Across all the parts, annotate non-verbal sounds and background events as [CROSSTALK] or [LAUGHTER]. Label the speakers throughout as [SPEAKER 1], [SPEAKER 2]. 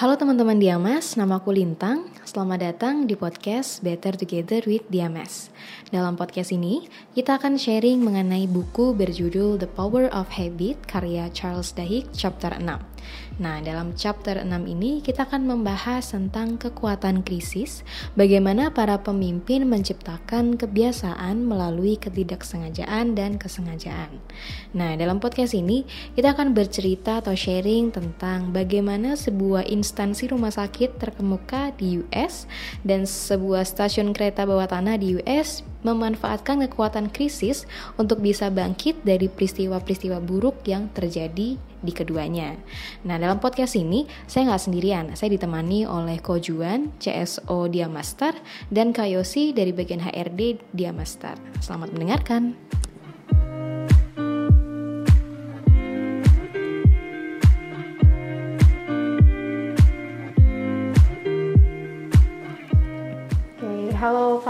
[SPEAKER 1] Halo teman-teman Diamas, nama aku Lintang. Selamat datang di podcast Better Together with Diamas. Dalam podcast ini, kita akan sharing mengenai buku berjudul The Power of Habit karya Charles Duhigg chapter 6. Nah, dalam chapter 6 ini kita akan membahas tentang kekuatan krisis, bagaimana para pemimpin menciptakan kebiasaan melalui ketidaksengajaan dan kesengajaan. Nah, dalam podcast ini kita akan bercerita atau sharing tentang bagaimana sebuah instansi rumah sakit terkemuka di US dan sebuah stasiun kereta bawah tanah di US memanfaatkan kekuatan krisis untuk bisa bangkit dari peristiwa-peristiwa buruk yang terjadi di keduanya. Nah, dalam podcast ini saya nggak sendirian, saya ditemani oleh Kojuan, CSO Diamaster, dan Kayosi dari bagian HRD Diamaster. Selamat mendengarkan.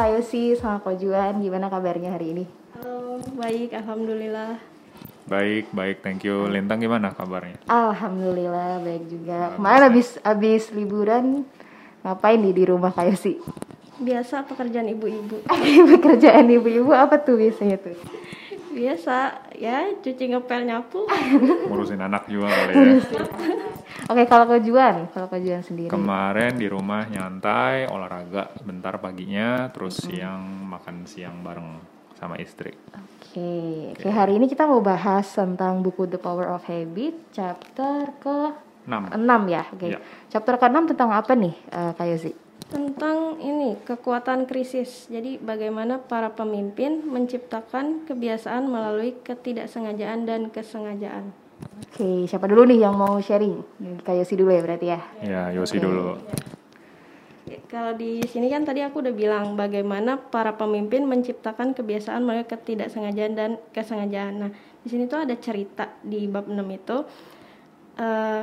[SPEAKER 1] Kak Yosi sama Kojuan, gimana kabarnya hari ini?
[SPEAKER 2] Halo, baik, Alhamdulillah.
[SPEAKER 3] Baik, baik, thank you. Lintang gimana kabarnya?
[SPEAKER 1] Alhamdulillah, baik juga. Kemarin habis habis liburan ngapain nih di rumah Kak Yosi?
[SPEAKER 2] Biasa pekerjaan ibu-ibu. [LAUGHS]
[SPEAKER 1] pekerjaan ibu-ibu apa tuh biasanya tuh?
[SPEAKER 2] Biasa, ya cuci ngepel nyapu.
[SPEAKER 3] Ngurusin anak juga kali ya.
[SPEAKER 1] Oke, kalau kejuan, kalau kejuan sendiri.
[SPEAKER 3] Kemarin di rumah nyantai, olahraga bentar paginya, terus mm -hmm. siang makan siang bareng sama istri.
[SPEAKER 1] Oke, okay. okay. hari ini kita mau bahas tentang buku The Power of Habit, chapter ke 6, 6 ya. Oke. Okay. Ya. Chapter ke-6 tentang apa nih, uh, Kak Yosi?
[SPEAKER 2] Tentang ini, kekuatan krisis. Jadi bagaimana para pemimpin menciptakan kebiasaan melalui ketidaksengajaan dan kesengajaan.
[SPEAKER 1] Oke, siapa dulu nih yang mau sharing? Kak Yosi dulu ya berarti ya?
[SPEAKER 3] Ya, Yosi okay. dulu.
[SPEAKER 2] Kalau di sini kan tadi aku udah bilang bagaimana para pemimpin menciptakan kebiasaan melalui ketidaksengajaan dan kesengajaan. Nah, di sini tuh ada cerita di bab 6 itu. Uh,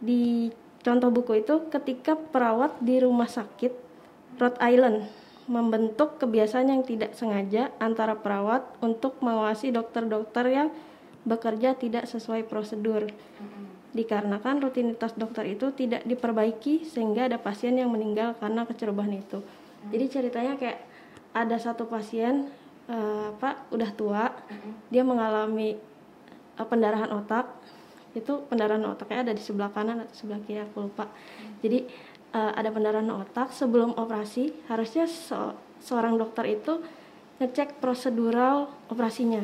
[SPEAKER 2] di contoh buku itu ketika perawat di rumah sakit Rhode Island membentuk kebiasaan yang tidak sengaja antara perawat untuk mengawasi dokter-dokter yang bekerja tidak sesuai prosedur. Dikarenakan rutinitas dokter itu tidak diperbaiki sehingga ada pasien yang meninggal karena kecerobohan itu. Jadi ceritanya kayak ada satu pasien uh, apa udah tua, dia mengalami uh, pendarahan otak. Itu pendarahan otaknya ada di sebelah kanan atau sebelah kiri aku lupa. Jadi uh, ada pendarahan otak sebelum operasi harusnya so seorang dokter itu ngecek prosedural operasinya.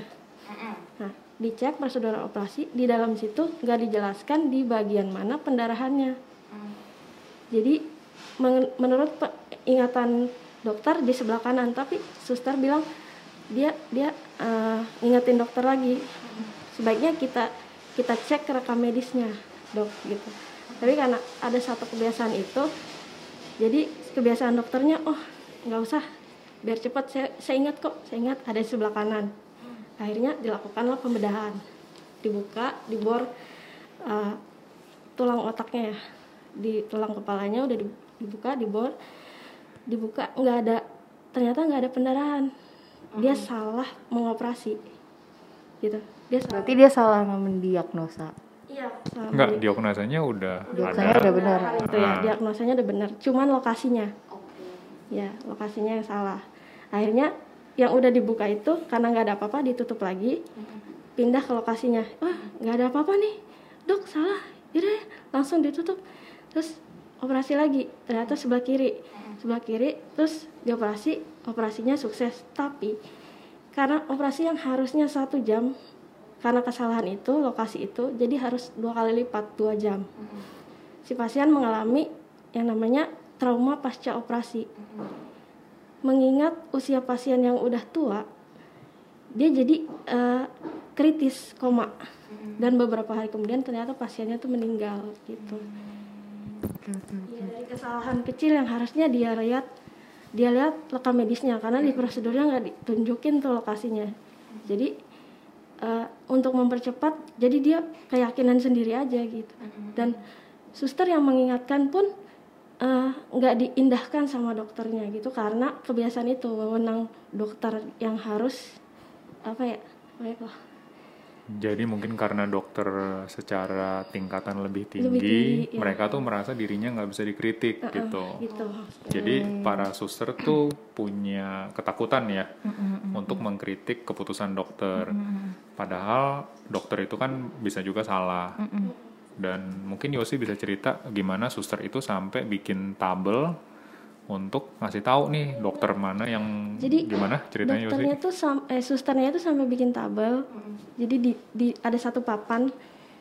[SPEAKER 2] Nah, dicek prosedur operasi di dalam situ nggak dijelaskan di bagian mana pendarahannya hmm. jadi men menurut ingatan dokter di sebelah kanan tapi suster bilang dia dia uh, ingetin dokter lagi sebaiknya kita kita cek rekam medisnya dok gitu. Tapi karena ada satu kebiasaan itu jadi kebiasaan dokternya oh nggak usah biar cepat. Saya, saya ingat kok saya ingat ada di sebelah kanan. Akhirnya dilakukanlah pembedahan. Dibuka dibor uh, tulang otaknya ya. Di tulang kepalanya udah dibuka dibor dibuka. Nggak ada ternyata nggak ada pendarahan. Dia hmm. salah mengoperasi gitu
[SPEAKER 1] dia salah. berarti dia salah mendiagnosa.
[SPEAKER 2] Iya.
[SPEAKER 3] Nggak diagnosanya udah
[SPEAKER 1] diagnosanya ada. udah benar.
[SPEAKER 2] Itu ya ah. diagnosanya udah benar. Cuman lokasinya. Okay. ya lokasinya yang salah. Akhirnya yang udah dibuka itu karena nggak ada apa-apa ditutup lagi. Pindah ke lokasinya. Wah nggak ada apa-apa nih. Dok salah. Yaudah langsung ditutup. Terus operasi lagi. Ternyata sebelah kiri. Sebelah kiri terus dioperasi. Operasinya sukses. Tapi karena operasi yang harusnya satu jam karena kesalahan itu lokasi itu jadi harus dua kali lipat dua jam. Si pasien mengalami yang namanya trauma pasca operasi. Mengingat usia pasien yang udah tua dia jadi uh, kritis koma. Dan beberapa hari kemudian ternyata pasiennya tuh meninggal gitu. Ya, dari kesalahan kecil yang harusnya dia lihat dia lihat rekam medisnya karena di prosedurnya nggak ditunjukin tuh lokasinya. Jadi uh, untuk mempercepat jadi dia keyakinan sendiri aja gitu. Dan suster yang mengingatkan pun Eh, nggak uh, diindahkan sama dokternya gitu karena kebiasaan itu wewenang dokter yang harus apa ya baiklah
[SPEAKER 3] Jadi mungkin karena dokter secara tingkatan lebih tinggi,
[SPEAKER 2] Lebih tinggi, iya.
[SPEAKER 3] mereka tuh merasa dirinya nggak bisa dikritik gitu.
[SPEAKER 2] gitu
[SPEAKER 3] Jadi para suster tuh punya ketakutan ya untuk mengkritik keputusan dokter. Padahal dokter itu kan bisa juga salah. Dan mungkin Yosi bisa cerita gimana suster itu sampai bikin tabel untuk ngasih tahu nih dokter mana yang
[SPEAKER 2] Jadi,
[SPEAKER 3] gimana ceritanya Yosi?
[SPEAKER 2] dokternya tuh sam eh susternya tuh sampai bikin tabel. Jadi di, di ada satu papan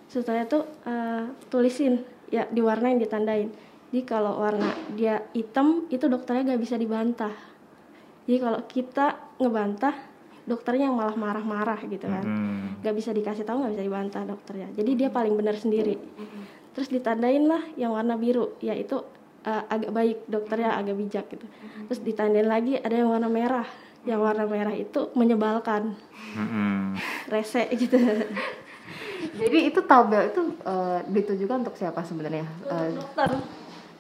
[SPEAKER 2] susternya tuh eh, tulisin ya diwarnain ditandain. Jadi kalau warna dia hitam itu dokternya gak bisa dibantah. Jadi kalau kita ngebantah dokternya yang malah marah-marah gitu kan.
[SPEAKER 3] Hmm,
[SPEAKER 2] gak bisa dikasih tahu gak bisa dibantah dokternya. Jadi dia paling benar sendiri. Terus ditandain lah yang warna biru yaitu uh, agak baik dokternya agak bijak gitu. Terus ditandain lagi ada yang warna merah. Yang warna merah itu menyebalkan.
[SPEAKER 3] Mm-mm.
[SPEAKER 2] rese [LAUGHS] gitu.
[SPEAKER 1] Jadi itu tabel itu eh, ditujukan untuk siapa sebenarnya? Eh,
[SPEAKER 2] dokter.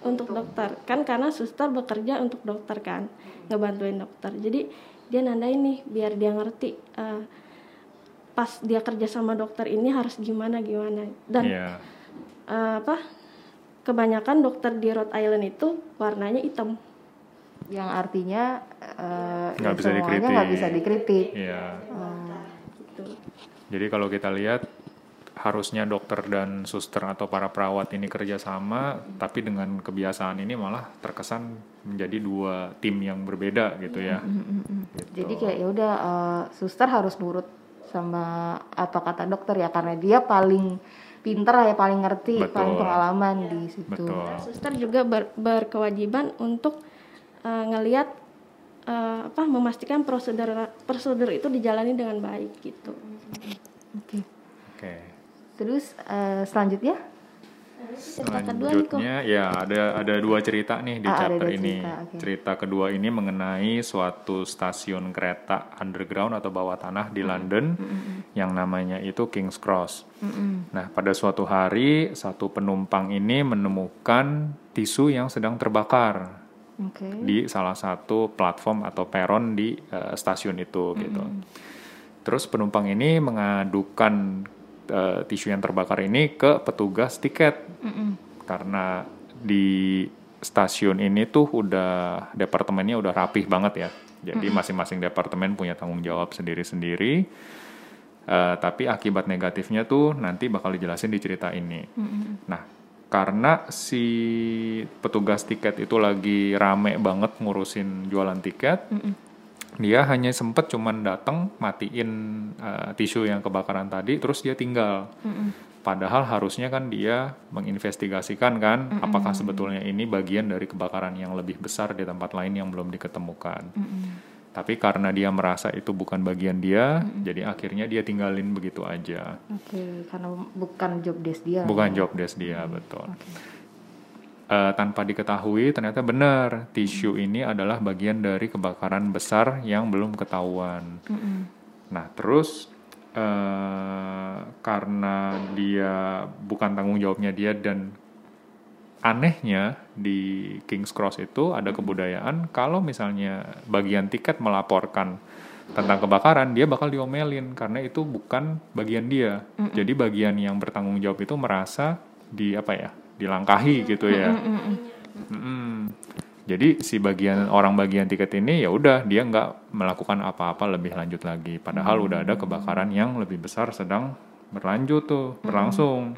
[SPEAKER 2] Untuk dokter. Kan karena suster bekerja untuk dokter kan ngebantuin dokter. Jadi dia nandain nih biar dia ngerti uh, pas dia kerja sama dokter ini harus gimana gimana. Dan
[SPEAKER 3] Iya.
[SPEAKER 2] eh, apa kebanyakan dokter di Rhode Island itu warnanya hitam
[SPEAKER 1] yang artinya eh,
[SPEAKER 3] Nggak bisa
[SPEAKER 1] semuanya
[SPEAKER 3] dikritik.
[SPEAKER 1] nggak bisa dikritik.
[SPEAKER 3] Iya.
[SPEAKER 1] Oh,
[SPEAKER 2] gitu
[SPEAKER 3] Jadi kalau kita lihat harusnya dokter dan suster atau para perawat ini kerjasama, tapi dengan kebiasaan ini malah terkesan menjadi dua tim yang berbeda gitu ya. Gitu.
[SPEAKER 1] Jadi kayak ya udah eh, suster harus nurut sama apa kata dokter ya karena dia paling pinter lah ya paling ngerti,
[SPEAKER 3] Betul.
[SPEAKER 1] paling pengalaman di situ.
[SPEAKER 3] betul.
[SPEAKER 2] suster juga ber- berkewajiban untuk eh, ngelihat eh, apa memastikan prosedur prosedur itu dijalani dengan baik gitu
[SPEAKER 1] Oke.
[SPEAKER 3] Oke.
[SPEAKER 1] Terus eh, selanjutnya
[SPEAKER 3] Selanjutnya ya ada ada dua cerita nih di
[SPEAKER 1] Ah,
[SPEAKER 3] chapter
[SPEAKER 1] dua
[SPEAKER 3] ini.
[SPEAKER 1] cerita, oke.
[SPEAKER 3] Cerita kedua ini mengenai suatu stasiun kereta underground atau bawah tanah di London yang namanya itu King's Cross. Nah, pada suatu hari satu penumpang ini menemukan tisu yang sedang terbakar
[SPEAKER 1] Oke.
[SPEAKER 3] di salah satu platform atau peron di eh, stasiun itu gitu. Terus penumpang ini mengadukan eh, tisu yang terbakar ini ke petugas tiket karena di stasiun ini tuh udah departemennya udah rapih banget ya. Jadi masing-masing departemen punya tanggung jawab sendiri-sendiri. Eh, tapi akibat negatifnya tuh nanti bakal dijelasin di cerita ini. Nah, karena si petugas tiket itu lagi rame banget ngurusin jualan tiket, dia hanya sempet cuman datang matiin eh, tisu yang kebakaran tadi, terus dia tinggal. Padahal harusnya kan dia menginvestigasikan kan, apakah sebetulnya ini bagian dari kebakaran yang lebih besar di tempat lain yang belum diketemukan. Tapi karena dia merasa itu bukan bagian dia, jadi akhirnya dia tinggalin begitu aja.
[SPEAKER 1] Oke, karena bukan job desk dia.
[SPEAKER 3] Bukan job desk dia, betul. Eh, tanpa diketahui, ternyata benar tisu ini adalah bagian dari kebakaran besar yang belum ketahuan. Nah, terus eh, karena dia bukan tanggung jawabnya dia dan anehnya di King's Cross itu ada kebudayaan kalau misalnya bagian tiket melaporkan tentang kebakaran dia bakal diomelin karena itu bukan bagian dia. Jadi bagian yang bertanggung jawab itu merasa di apa ya dilangkahi gitu ya. Mm-mm. Jadi si bagian orang bagian tiket ini ya udah dia nggak melakukan apa-apa lebih lanjut lagi. Padahal udah ada kebakaran yang lebih besar sedang berlanjut tuh berlangsung.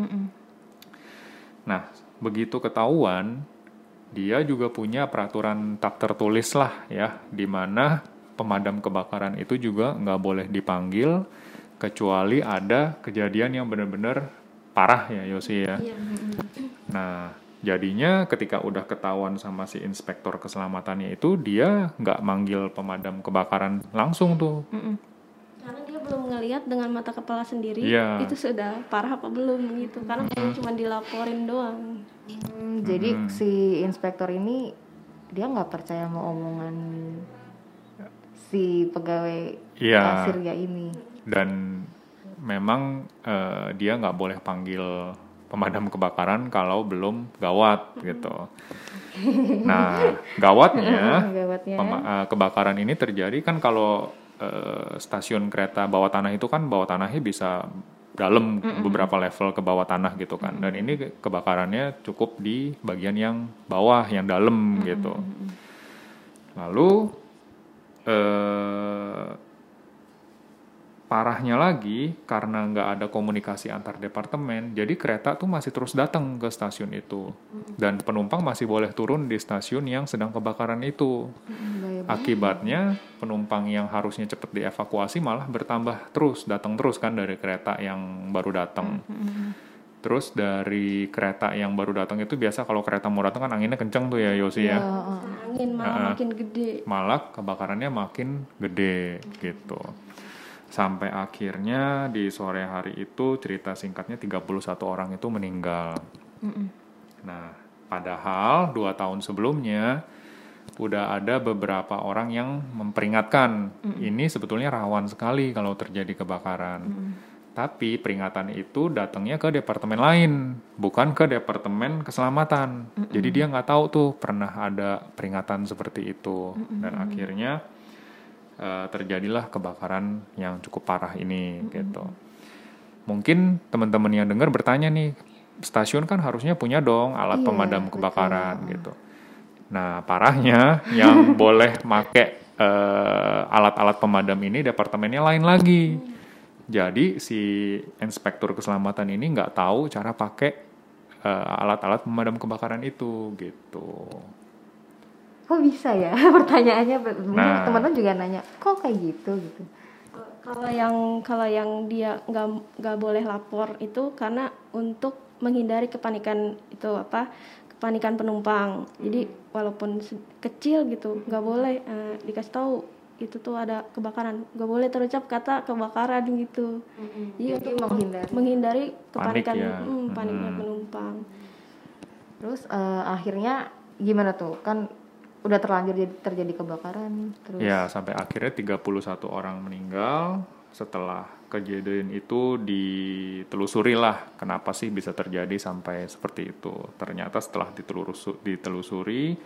[SPEAKER 3] Nah begitu ketahuan dia juga punya peraturan tak tertulis lah ya di mana pemadam kebakaran itu juga nggak boleh dipanggil kecuali ada kejadian yang benar-benar parah ya Yosi ya. Nah, jadinya ketika udah ketahuan sama si inspektor keselamatannya itu, dia nggak manggil pemadam kebakaran langsung tuh.
[SPEAKER 2] karena dia belum ngelihat dengan mata kepala sendiri
[SPEAKER 3] Iya.
[SPEAKER 2] itu sudah parah apa belum gitu karena hanya cuma dilaporin doang
[SPEAKER 1] Hmm, Jadi si inspektor ini dia nggak percaya sama omongan si pegawai
[SPEAKER 3] Iya.
[SPEAKER 1] kasirnya ini.
[SPEAKER 3] Dan memang eh, dia nggak boleh panggil pemadam kebakaran kalau belum gawat gitu. Nah, gawatnya [LAUGHS]
[SPEAKER 1] Gawatnya.
[SPEAKER 3] eh, kebakaran ini terjadi kan kalau eh, stasiun kereta bawah tanah itu kan bawah tanahnya bisa dalam beberapa level ke bawah tanah gitu kan. Dan ini ke- kebakarannya cukup di bagian yang bawah, yang dalam gitu. Lalu eh, parahnya lagi karena nggak ada komunikasi antar departemen, jadi kereta tuh masih terus datang ke stasiun itu dan penumpang masih boleh turun di stasiun yang sedang kebakaran itu. Akibatnya penumpang yang harusnya cepat dievakuasi malah bertambah terus, datang terus kan dari kereta yang baru datang. Terus dari kereta yang baru datang itu biasa kalau kereta mau datang kan anginnya kenceng tuh ya Yosi ya.
[SPEAKER 2] angin malah makin gede
[SPEAKER 3] Malah kebakarannya makin gede gitu. Sampai akhirnya di sore hari itu cerita singkatnya 31 orang itu meninggal. Nah, padahal dua tahun sebelumnya udah ada beberapa orang yang memperingatkan ini sebetulnya rawan sekali kalau terjadi kebakaran. Tapi peringatan itu datangnya ke departemen lain, bukan ke departemen keselamatan. Jadi dia nggak tahu tuh pernah ada peringatan seperti itu. Dan akhirnya eh, terjadilah kebakaran yang cukup parah ini gitu. Mungkin teman-teman yang dengar bertanya nih, stasiun kan harusnya punya dong alat
[SPEAKER 1] Iya,
[SPEAKER 3] pemadam
[SPEAKER 1] betul.
[SPEAKER 3] kebakaran gitu. Nah, parahnya yang [LAUGHS] boleh make eh, alat-alat pemadam ini departemennya lain lagi. Jadi si inspektur keselamatan ini nggak tahu cara pakai eh, alat-alat pemadam kebakaran itu gitu.
[SPEAKER 1] Kok bisa ya? [LAUGHS] Pertanyaannya mungkin
[SPEAKER 3] Nah.
[SPEAKER 1] teman-teman juga nanya, kok kayak gitu gitu.
[SPEAKER 2] kalau yang kalau yang dia nggak nggak boleh lapor itu karena untuk menghindari kepanikan itu apa kepanikan penumpang jadi walaupun se- kecil gitu nggak boleh eh, dikasih tahu itu tuh ada kebakaran nggak boleh terucap kata kebakaran gitu jadi
[SPEAKER 1] Jadi
[SPEAKER 2] untuk
[SPEAKER 1] menghindari.
[SPEAKER 2] menghindari
[SPEAKER 3] Panik
[SPEAKER 2] kepanikan
[SPEAKER 3] ya.
[SPEAKER 2] hmm, paniknya
[SPEAKER 3] Hmm.
[SPEAKER 2] penumpang
[SPEAKER 1] Terus eh, akhirnya gimana tuh? Kan udah terlanjur jadi terjadi kebakaran terus
[SPEAKER 3] Ya, sampai akhirnya 31 orang meninggal. Setelah kejadian itu ditelusuri lah kenapa sih bisa terjadi sampai seperti itu. Ternyata setelah ditelusu- ditelusuri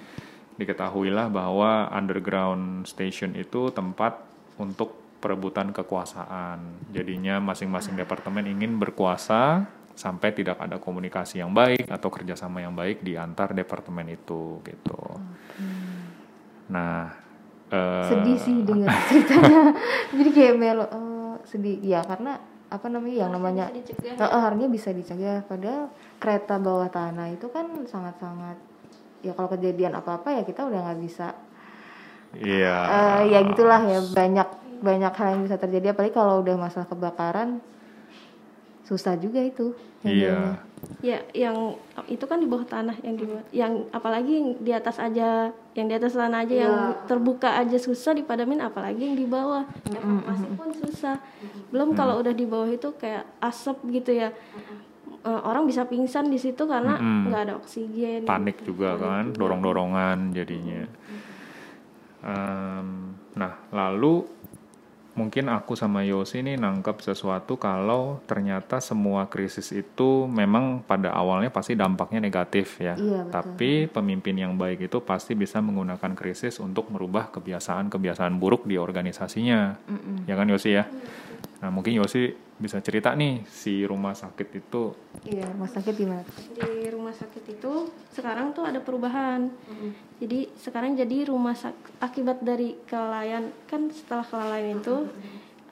[SPEAKER 3] diketahuilah bahwa underground station itu tempat untuk perebutan kekuasaan. Jadinya masing-masing departemen ingin berkuasa sampai tidak ada komunikasi yang baik atau kerjasama yang baik di antar departemen itu gitu. Nah, eh,
[SPEAKER 1] sedih sih dengar [LAUGHS] ceritanya. jadi kayak melo oh, sedih ya karena apa namanya yang namanya
[SPEAKER 2] dicegah
[SPEAKER 1] harusnya bisa dicegah padahal kereta bawah tanah itu kan sangat-sangat ya kalau kejadian apa-apa ya kita udah nggak bisa
[SPEAKER 3] Iya.
[SPEAKER 1] Eh, ya gitulah ya banyak banyak hal yang bisa terjadi apalagi kalau udah masalah kebakaran susah juga itu
[SPEAKER 3] Iya.
[SPEAKER 2] Ya yang itu kan di bawah tanah yang di bawah yang apalagi yang di atas aja yang di atas tanah aja yang terbuka aja susah dipadamin apalagi yang di bawah. Evakuasi pun susah. Belum kalau udah di bawah itu kayak asap gitu ya. Eh, orang bisa pingsan di situ karena nggak ada oksigen.
[SPEAKER 3] Panik juga kan, dorong-dorongan jadinya. Em, nah, lalu mungkin aku sama Yosi nih nangkep sesuatu kalau ternyata semua krisis itu memang pada awalnya pasti dampaknya negatif ya.
[SPEAKER 1] Iya, betul.
[SPEAKER 3] Tapi pemimpin yang baik itu pasti bisa menggunakan krisis untuk merubah kebiasaan-kebiasaan buruk di organisasinya. Ya kan Yosi ya? Nah, mungkin Yosi bisa cerita nih si rumah sakit itu.
[SPEAKER 1] Iya rumah sakit gimana
[SPEAKER 2] di rumah sakit itu sekarang tuh ada perubahan. Jadi sekarang jadi rumah sakit akibat dari kelalaian kan setelah kelalaian itu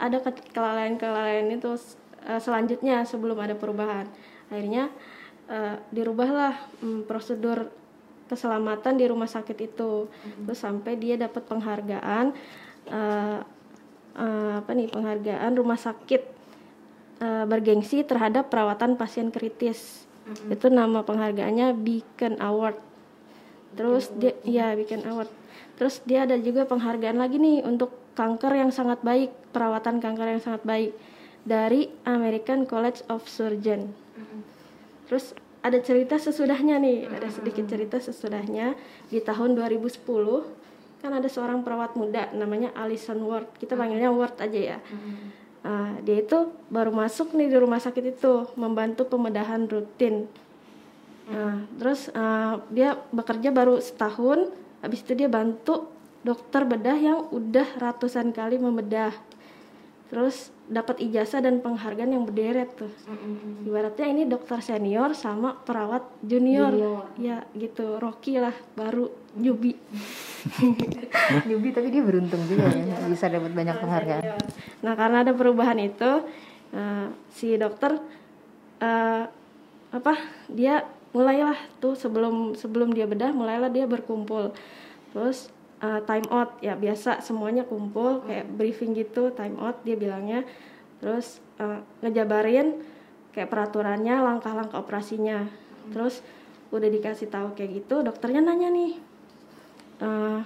[SPEAKER 2] ada ke- kelalaian-kelalaian itu eh, selanjutnya sebelum ada perubahan. Akhirnya eh, dirubahlah mm, prosedur keselamatan di rumah sakit itu. Terus sampai dia dapat penghargaan eh, eh, apa nih penghargaan rumah sakit eh, bergengsi terhadap perawatan pasien kritis. Itu nama penghargaannya Beacon Award. Terus dia ya Beacon Award. Terus dia ada juga penghargaan lagi nih untuk kanker yang sangat baik, perawatan kanker yang sangat baik dari American College of Surgeon. Terus ada cerita sesudahnya nih, ada sedikit cerita sesudahnya di tahun 2010 kan ada seorang perawat muda namanya Alison Ward. Kita panggilnya Ward aja ya. Nah, dia itu baru masuk nih di rumah sakit itu membantu pembedahan rutin. Nah, terus eh, dia bekerja baru setahun, habis itu dia bantu dokter bedah yang udah ratusan kali membedah. Terus dapat ijazah dan penghargaan yang berderet tuh. Ibaratnya ini dokter senior sama perawat junior,
[SPEAKER 1] Junior.
[SPEAKER 2] ya gitu. Rocky lah baru Jubi [LAUGHS] [LAUGHS]
[SPEAKER 1] newbie tapi dia beruntung juga ya bisa dapat banyak penghargaan
[SPEAKER 2] Nah, karena ada perubahan itu, eh, si dokter eh, apa? Dia mulailah tuh sebelum sebelum dia bedah, mulailah dia berkumpul. Terus eh, time out ya biasa semuanya kumpul kayak briefing gitu, time out dia bilangnya. Terus eh, ngejabarin kayak peraturannya, langkah-langkah operasinya. Terus udah dikasih tahu kayak gitu, dokternya nanya nih. Eh,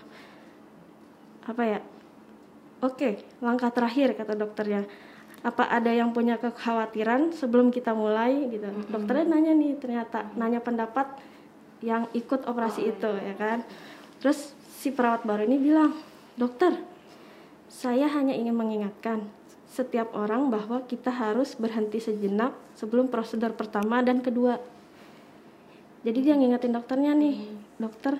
[SPEAKER 2] apa ya? Oke, langkah terakhir kata dokternya. Apa ada yang punya kekhawatiran sebelum kita mulai gitu. Dokternya nanya nih ternyata nanya pendapat yang ikut operasi itu ya kan. Terus si perawat baru ini bilang, "Dokter, saya hanya ingin mengingatkan setiap orang bahwa kita harus berhenti sejenak sebelum prosedur pertama dan kedua." Jadi dia ngingetin dokternya nih, "Dokter,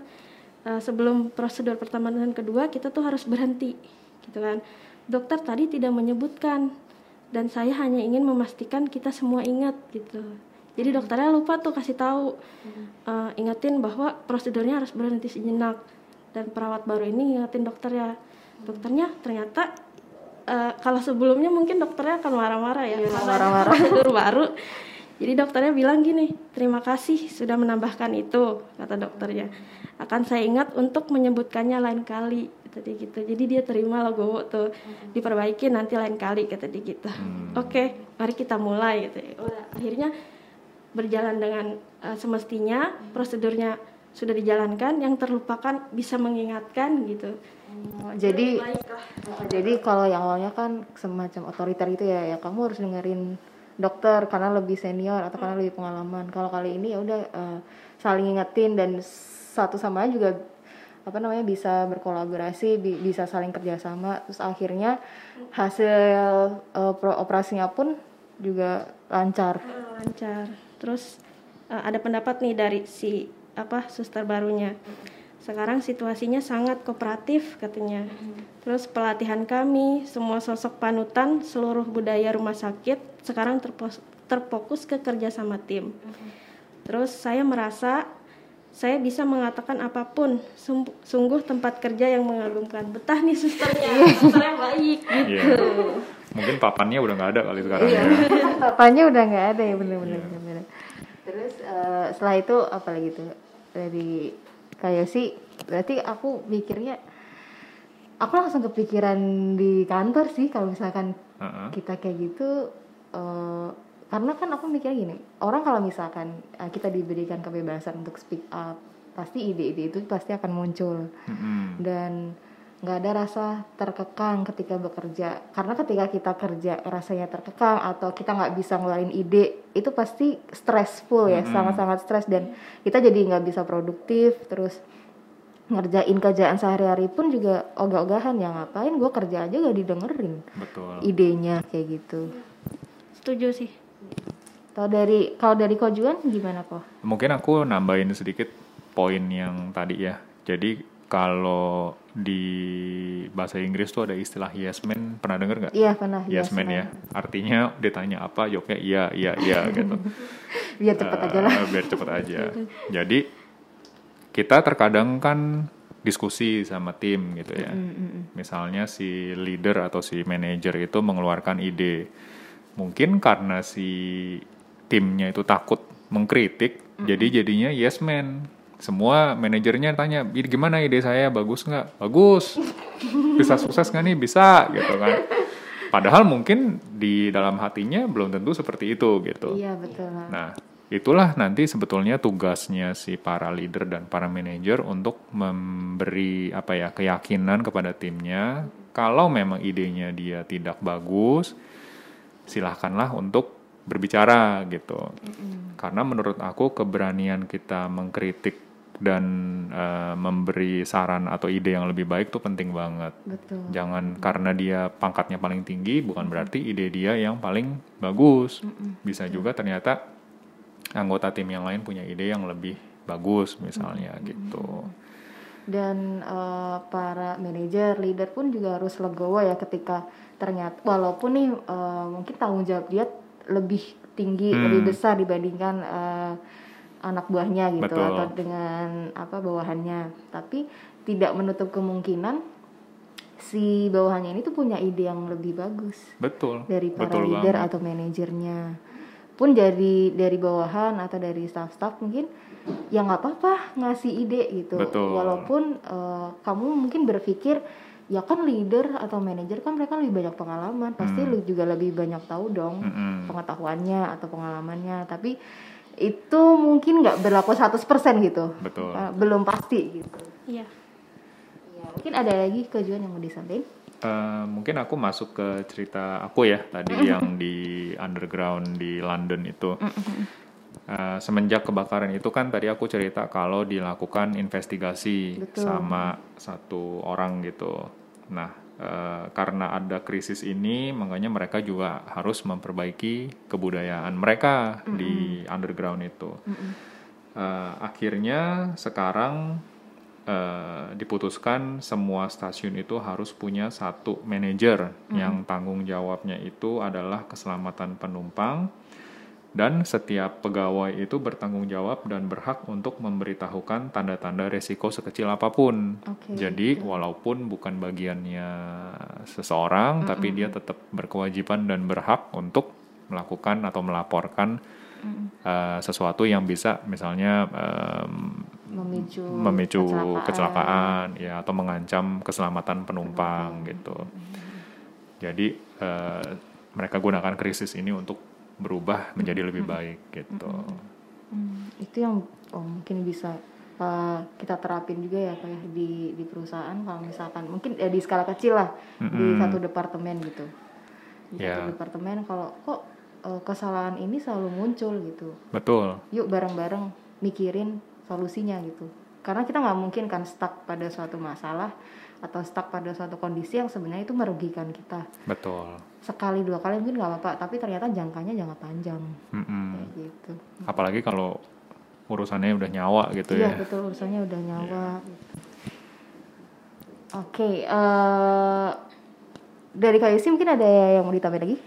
[SPEAKER 2] eh, sebelum prosedur pertama dan kedua kita tuh harus berhenti." gitu kan. Dokter tadi tidak menyebutkan dan saya hanya ingin memastikan kita semua ingat gitu. Jadi dokternya lupa tuh kasih tahu, eh, ingetin bahwa prosedurnya harus berhenti sejenak dan perawat baru ini ingetin dokter ya. Dokternya ternyata eh, kalau sebelumnya mungkin dokternya akan marah-marah ya, karena
[SPEAKER 1] marah-marah. [LAUGHS]
[SPEAKER 2] prosedur baru. Jadi dokternya bilang gini, terima kasih sudah menambahkan itu kata dokternya. Akan saya ingat untuk menyebutkannya lain kali tadi gitu. Jadi dia terima logo tuh diperbaiki nanti lain kali kata dia gitu. Oke, mari kita mulai gitu. Akhirnya berjalan dengan eh, semestinya, prosedurnya sudah dijalankan, yang terlupakan bisa mengingatkan gitu.
[SPEAKER 1] Oh, jadi
[SPEAKER 2] Baiklah.
[SPEAKER 1] jadi kalau yang awalnya kan semacam otoriter itu ya ya kamu harus dengerin dokter karena lebih senior atau karena lebih pengalaman kalau kali ini ya udah eh, saling ingetin dan satu sama lain juga apa namanya bisa berkolaborasi bi- bisa saling kerjasama terus akhirnya hasil pro- operasinya pun juga lancar
[SPEAKER 2] Ah, lancar. Terus eh, ada pendapat nih dari si apa suster barunya. Sekarang situasinya sangat kooperatif katanya. Terus pelatihan kami, semua sosok panutan, seluruh budaya rumah sakit sekarang terpos- terfokus ke kerja sama tim. Terus saya merasa saya bisa mengatakan apa pun. Sum- Sungguh tempat kerja yang mengagumkan. Betah nih susternya, susternya baik gitu.
[SPEAKER 3] Iya. Mungkin papannya udah nggak ada kali sekarang ya. [LAUGHS]
[SPEAKER 1] Bapaknya udah nggak ada ya bener-bener. bener. Terus eh, setelah itu apa lagi tuh dari kayak sih berarti aku mikirnya aku langsung kepikiran di kantor sih kalau misalkan
[SPEAKER 3] Heeh.
[SPEAKER 1] kita kayak gitu eh, karena kan aku mikirnya gini orang kalau misalkan eh, kita diberikan kebebasan untuk speak up pasti ide-ide itu pasti akan muncul
[SPEAKER 3] Mm-mm.
[SPEAKER 1] dan nggak ada rasa terkekang ketika bekerja karena ketika kita kerja rasanya terkekang atau kita nggak bisa ngeluarin ide itu pasti stressful ya
[SPEAKER 3] Mm-mm.
[SPEAKER 1] sangat-sangat stres dan kita jadi nggak bisa produktif terus ngerjain kerjaan sehari-hari pun juga ogah-ogahan ya ngapain gue kerja aja gak didengerin
[SPEAKER 3] Betul.
[SPEAKER 1] idenya kayak gitu
[SPEAKER 2] Setuju sih.
[SPEAKER 1] kalau dari kalau dari kojuan gimana kok
[SPEAKER 3] Mungkin aku nambahin sedikit poin yang tadi ya. Jadi kalau di bahasa Inggris tuh ada istilah yes man, pernah denger nggak?
[SPEAKER 1] iya pernah
[SPEAKER 3] Yes, man ya. Artinya ditanya apa, jawabnya iya, iya, iya [LAUGHS] gitu.
[SPEAKER 1] biar cepet aja lah
[SPEAKER 3] Eh, biar cepet aja. Jadi kita terkadang kan diskusi sama tim gitu ya. Misalnya si leader atau si manajer itu mengeluarkan ide. Mungkin karena si timnya itu takut mengkritik, jadi jadinya yes man. Semua manajernya tanya, "Ide gimana ide saya? Bagus nggak? Bagus. Bisa sukses nggak nih? Bisa gitu kan. Padahal mungkin di dalam hatinya belum tentu seperti itu gitu.
[SPEAKER 1] iya betul
[SPEAKER 3] Nah, itulah nanti sebetulnya tugasnya si para leader dan para manajer untuk memberi apa ya keyakinan kepada timnya kalau memang idenya dia tidak bagus, silahkanlah untuk berbicara gitu. Karena menurut aku keberanian kita mengkritik dan eh, memberi saran atau ide yang lebih baik tuh penting banget.
[SPEAKER 1] betul
[SPEAKER 3] Jangan karena dia pangkatnya paling tinggi bukan berarti ide dia yang paling bagus. Bisa juga ternyata anggota tim yang lain punya ide yang lebih bagus misalnya gitu.
[SPEAKER 1] dan uh, para manajer leader pun juga harus legowo ya ketika ternyata walaupun nih uh, mungkin tanggung jawab dia lebih tinggi hmm. lebih besar dibandingkan uh, anak buahnya gitu Betul. atau dengan apa bawahannya tapi tidak menutup kemungkinan si bawahannya ini tuh punya ide yang lebih bagus
[SPEAKER 3] betul
[SPEAKER 1] dari para betul leader banget. atau manajernya pun dari dari bawahan atau dari staff-staff mungkin ya nggak apa-apa ngasih ide gitu
[SPEAKER 3] betul.
[SPEAKER 1] walaupun uh, kamu mungkin berpikir ya kan leader atau manajer kan mereka lebih banyak pengalaman pasti hmm. lu juga lebih banyak tahu dong hmm. pengetahuannya atau pengalamannya tapi itu mungkin nggak berlaku 100% gitu
[SPEAKER 3] betul uh,
[SPEAKER 1] belum pasti gitu
[SPEAKER 2] iya
[SPEAKER 1] mungkin ada lagi kejuan yang mau disampaikan
[SPEAKER 3] Uh, mungkin aku masuk ke cerita aku ya tadi mm -hmm. yang di underground di London itu. Mm -hmm. uh, semenjak kebakaran itu kan tadi aku cerita kalau dilakukan investigasi Betul. sama satu orang gitu. Nah, uh, karena ada krisis ini, makanya mereka juga harus memperbaiki kebudayaan mereka mm -hmm. di underground itu. Mm -hmm. uh, akhirnya sekarang Uh, diputuskan semua stasiun itu harus punya satu manajer mm. yang tanggung jawabnya itu adalah keselamatan penumpang dan setiap pegawai itu bertanggung jawab dan berhak untuk memberitahukan tanda-tanda resiko sekecil apa pun. Okay, Jadi okay. walaupun bukan bagiannya seseorang, mm -hmm. tapi dia tetap berkewajiban dan berhak untuk melakukan atau melaporkan mm -hmm. uh, sesuatu yang bisa misalnya um,
[SPEAKER 1] memicu
[SPEAKER 3] memicu kecelakaan. kecelakaan ya atau mengancam keselamatan penumpang hmm. gitu. Jadi uh, mereka gunakan krisis ini untuk berubah menjadi hmm. lebih baik gitu.
[SPEAKER 1] Hmm. Itu yang oh, mungkin bisa uh, kita terapin juga ya kayak di di perusahaan kalau misalkan mungkin ya di skala kecil lah hmm. di satu departemen gitu. Di yeah. satu departemen kalau kok uh, kesalahan ini selalu muncul gitu.
[SPEAKER 3] Betul.
[SPEAKER 1] Yuk bareng-bareng mikirin solusinya gitu karena kita nggak mungkin kan stuck pada suatu masalah atau stuck pada suatu kondisi yang sebenarnya itu merugikan kita
[SPEAKER 3] betul
[SPEAKER 1] sekali dua kali mungkin nggak apa-apa tapi ternyata jangkanya jangka panjang mm -hmm. kayak gitu
[SPEAKER 3] apalagi kalau urusannya udah nyawa gitu
[SPEAKER 1] iya, ya betul urusannya udah nyawa yeah. gitu. oke okay, uh, eh, dari Kak Yusi mungkin ada yang mau ditambah lagi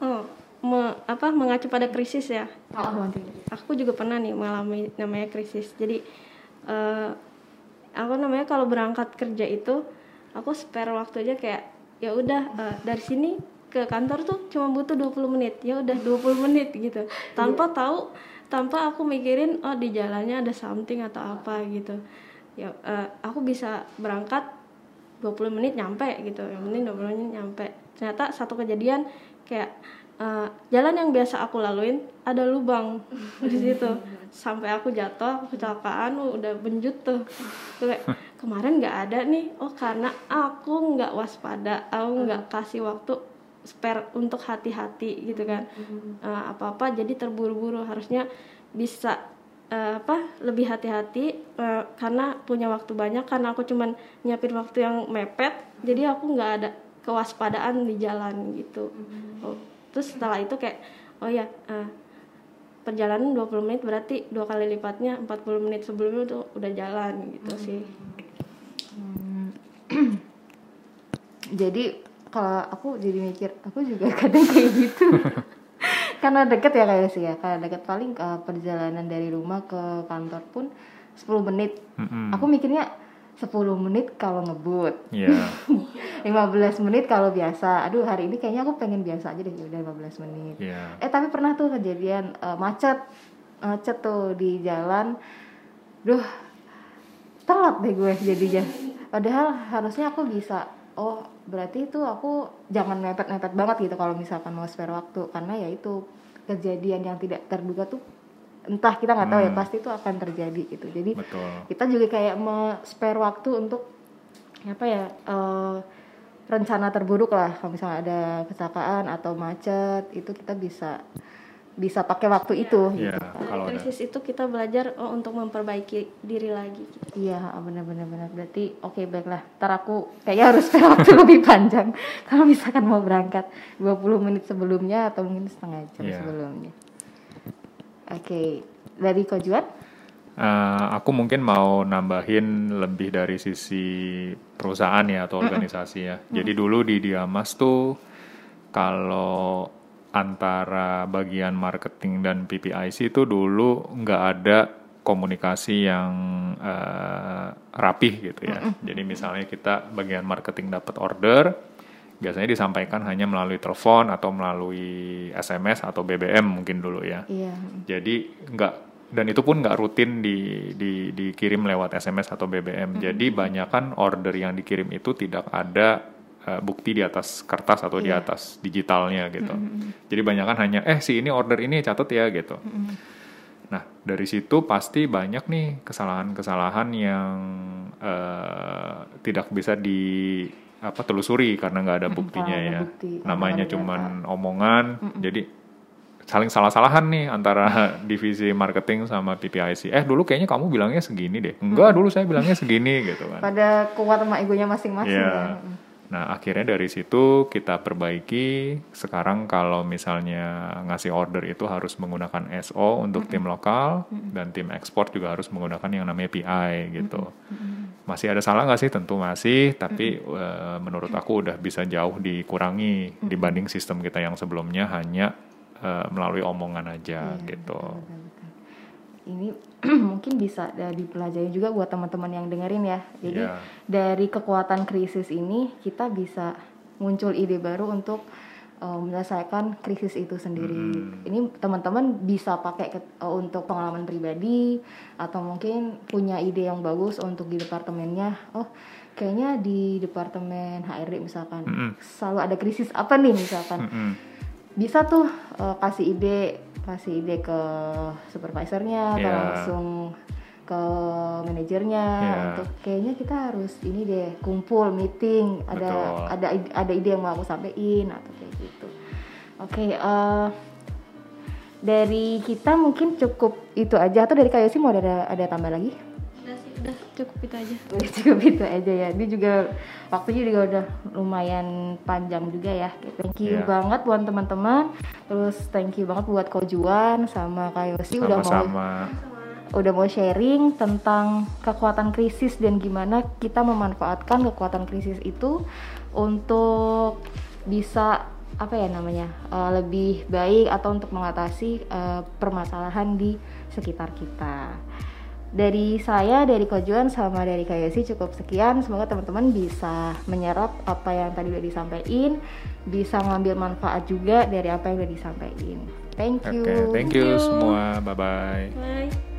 [SPEAKER 2] oh me, apa mengacu pada krisis ya. Oh, aku juga pernah nih mengalami namanya krisis. Jadi uh, aku namanya kalau berangkat kerja itu aku spare waktu aja kayak ya udah uh, dari sini ke kantor tuh cuma butuh 20 menit. Ya udah 20 menit gitu. Tanpa tahu tanpa aku mikirin oh di jalannya ada something atau apa gitu. Ya uh, aku bisa berangkat 20 menit nyampe gitu. Yang penting 20 menit nyampe. Ternyata satu kejadian kayak uh, jalan yang biasa aku laluin ada lubang di situ sampai aku jatuh kecelakaan udah benjut tuh. Kayak [LAUGHS] kemarin nggak ada nih. Oh karena aku nggak waspada aku nggak kasih waktu spare untuk hati-hati gitu kan. Uh, eh, apa apa jadi terburu-buru. Harusnya bisa uh, apa lebih hati-hati uh, karena punya waktu banyak karena aku cuman nyiapin waktu yang mepet jadi aku nggak ada kewaspadaan di jalan gitu. Oh, terus setelah itu kayak oh ya uh, perjalanan 20 menit berarti dua kali lipatnya 40 menit sebelumnya tuh udah jalan gitu hmm. sih hmm. [CLEARS THROAT]
[SPEAKER 1] jadi kalau aku jadi mikir aku juga [LAUGHS] kadang kayak gitu [LAUGHS] karena deket ya kayak sih ya karena deket paling ke perjalanan dari rumah ke kantor pun 10 menit mm -hmm. aku mikirnya 10 menit kalau ngebut. [LAUGHS]
[SPEAKER 3] Yeah.
[SPEAKER 1] 15 menit kalau biasa. Aduh, hari ini kayaknya aku pengen biasa aja deh, ya udah 15 menit.
[SPEAKER 3] Yeah.
[SPEAKER 1] Eh, tapi pernah tuh kejadian uh, macet. Macet tuh di jalan. Duh. Telat deh gue jadinya. Padahal harusnya aku bisa oh, berarti itu aku jangan mepet-mepet banget gitu kalau misalkan mau spare waktu karena ya itu kejadian yang tidak terduga tuh entah kita nggak tahu ya, hmm. ya pasti itu akan terjadi gitu jadi
[SPEAKER 3] Betul.
[SPEAKER 1] kita juga kayak spare waktu untuk apa ya uh, rencana terburuk lah kalau misalnya ada kecelakaan atau macet itu kita bisa bisa pakai waktu ya. itu
[SPEAKER 3] ya, gitu.
[SPEAKER 2] kalau krisis itu kita belajar oh, untuk memperbaiki diri lagi
[SPEAKER 1] gitu. iya benar-benar benar berarti oke okay, baiklah ntar aku kayaknya harus spare waktu [LAUGHS] lebih panjang kalau misalkan mau berangkat 20 menit sebelumnya atau mungkin setengah jam ya. sebelumnya Oke, okay. dari Kojuan?
[SPEAKER 3] Uh, aku mungkin mau nambahin lebih dari sisi perusahaan ya atau organisasi ya. Jadi dulu di Diamas tuh kalau antara bagian marketing dan PPIC itu dulu nggak ada komunikasi yang uh, rapih gitu ya. Jadi misalnya kita bagian marketing dapat order, biasanya disampaikan hanya melalui telepon atau melalui SMS atau BBM mungkin dulu ya.
[SPEAKER 1] Iya.
[SPEAKER 3] Jadi nggak dan itu pun nggak rutin di, di dikirim lewat SMS atau BBM. Mm-hmm. Jadi banyak kan order yang dikirim itu tidak ada uh, bukti di atas kertas atau yeah. di iya. atas digitalnya gitu. Mm-hmm. Jadi banyak kan hanya eh si ini order ini catat ya gitu. Mm-hmm. Nah dari situ pasti banyak nih kesalahan-kesalahan yang uh, tidak bisa di apa telusuri karena nggak ada buktinya ya bukti. namanya cuman omongan hmm. jadi saling salah-salahan nih antara [LAUGHS] divisi marketing sama PPIC eh dulu kayaknya kamu bilangnya segini deh enggak hmm. dulu saya bilangnya segini [LAUGHS] gitu kan
[SPEAKER 1] pada kuat sama egonya masing-masing
[SPEAKER 3] yeah. kan Nah, akhirnya dari situ kita perbaiki. Sekarang kalau misalnya ngasih order itu harus menggunakan SO untuk mm -hmm. tim lokal mm -hmm. dan tim ekspor juga harus menggunakan yang namanya PI gitu. Mm -hmm. Masih ada salah nggak sih? Tentu masih, tapi mm -hmm. uh, menurut aku udah bisa jauh dikurangi mm -hmm. dibanding sistem kita yang sebelumnya hanya uh, melalui omongan aja yeah, gitu. Betul, betul
[SPEAKER 1] ini [CLEARS THROAT] mungkin bisa dipelajari juga buat teman-teman yang dengerin ya. Jadi yeah. dari kekuatan krisis ini kita bisa muncul ide baru untuk uh, menyelesaikan krisis itu sendiri. Hmm. Ini teman-teman bisa pakai ke, uh, untuk pengalaman pribadi atau mungkin punya ide yang bagus untuk di departemennya. Oh, kayaknya di departemen HRD misalkan hmm. selalu ada krisis apa nih misalkan. Hmm. Bisa tuh uh, kasih ide kasih ide ke supervisornya yeah. atau langsung ke manajernya yeah. untuk kayaknya kita harus ini deh kumpul meeting ada Betul. ada ada ide yang mau aku sampaikan atau kayak gitu. Oke okay, uh, eh, dari kita mungkin cukup itu aja. Atau dari kayak sih mau ada ada tambah lagi?
[SPEAKER 2] Udah cukup itu aja. [LAUGHS]
[SPEAKER 1] Udah cukup itu aja ya. Ini juga waktunya juga udah lumayan panjang juga ya. Thank you yeah. banget buat teman-teman. Terus thank you banget buat Kojuan sama Kak Yosi udah mau udah mau sharing tentang kekuatan krisis dan gimana kita memanfaatkan kekuatan krisis itu untuk bisa apa ya namanya uh, lebih baik atau untuk mengatasi uh, permasalahan di sekitar kita dari saya, dari Kojuan sama dari Kayosi cukup sekian. Semoga teman-teman bisa menyerap apa yang tadi udah disampaikan, bisa ngambil manfaat juga dari apa yang udah disampaikan. Thank you.
[SPEAKER 3] Okay, thank you semua. Bye-bye.
[SPEAKER 2] Bye.